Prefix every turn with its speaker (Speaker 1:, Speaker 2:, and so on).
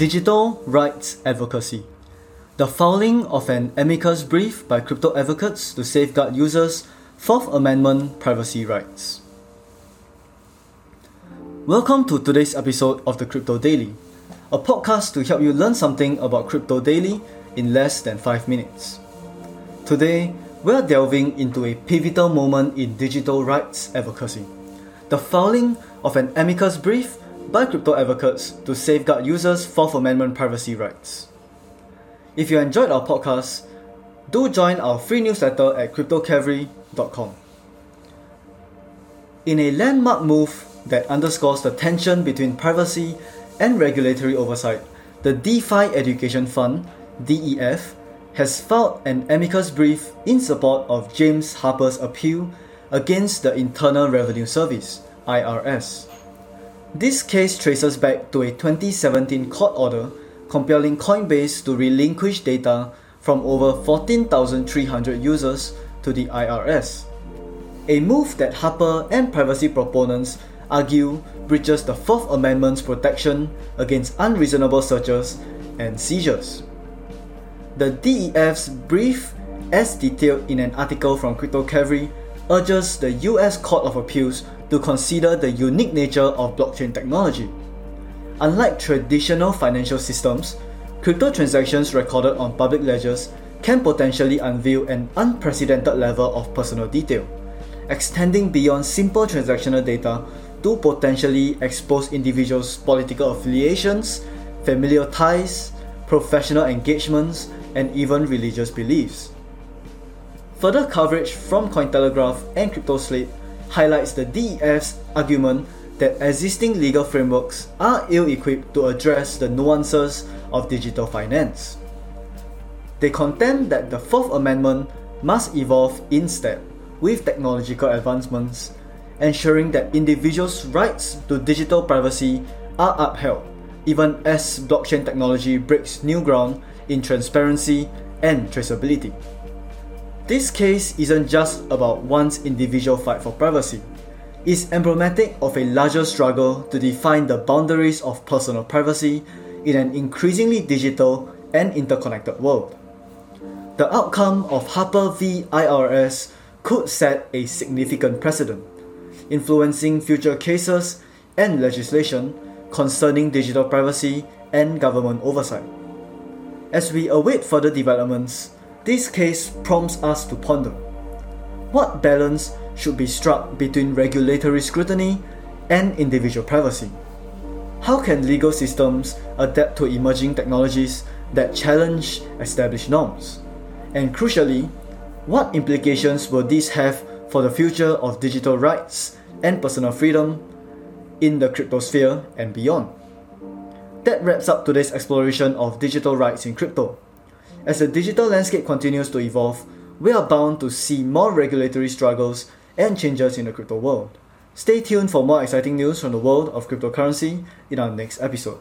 Speaker 1: Digital Rights Advocacy The filing of an amicus brief by crypto advocates to safeguard users' Fourth Amendment privacy rights. Welcome to today's episode of the Crypto Daily, a podcast to help you learn something about crypto daily in less than 5 minutes. Today, we're delving into a pivotal moment in digital rights advocacy the filing of an amicus brief by crypto advocates to safeguard users' Fourth Amendment privacy rights. If you enjoyed our podcast, do join our free newsletter at cryptocavalry.com. In a landmark move that underscores the tension between privacy and regulatory oversight, the DeFi Education Fund, DEF, has filed an amicus brief in support of James Harper's appeal against the Internal Revenue Service, IRS. This case traces back to a 2017 court order compelling Coinbase to relinquish data from over 14,300 users to the IRS. A move that Harper and privacy proponents argue breaches the Fourth Amendment's protection against unreasonable searches and seizures. The DEF's brief, as detailed in an article from Crypto urges the US Court of Appeals to consider the unique nature of blockchain technology. Unlike traditional financial systems, crypto transactions recorded on public ledgers can potentially unveil an unprecedented level of personal detail, extending beyond simple transactional data to potentially expose individuals' political affiliations, familial ties, professional engagements, and even religious beliefs. Further coverage from Cointelegraph and CryptoSlate highlights the DEF's argument that existing legal frameworks are ill equipped to address the nuances of digital finance. They contend that the Fourth Amendment must evolve in step with technological advancements, ensuring that individuals' rights to digital privacy are upheld, even as blockchain technology breaks new ground in transparency and traceability. This case isn't just about one's individual fight for privacy. It's emblematic of a larger struggle to define the boundaries of personal privacy in an increasingly digital and interconnected world. The outcome of Harper v IRS could set a significant precedent, influencing future cases and legislation concerning digital privacy and government oversight. As we await further developments, this case prompts us to ponder what balance should be struck between regulatory scrutiny and individual privacy? How can legal systems adapt to emerging technologies that challenge established norms? And crucially, what implications will this have for the future of digital rights and personal freedom in the cryptosphere and beyond? That wraps up today's exploration of digital rights in crypto. As the digital landscape continues to evolve, we are bound to see more regulatory struggles and changes in the crypto world. Stay tuned for more exciting news from the world of cryptocurrency in our next episode.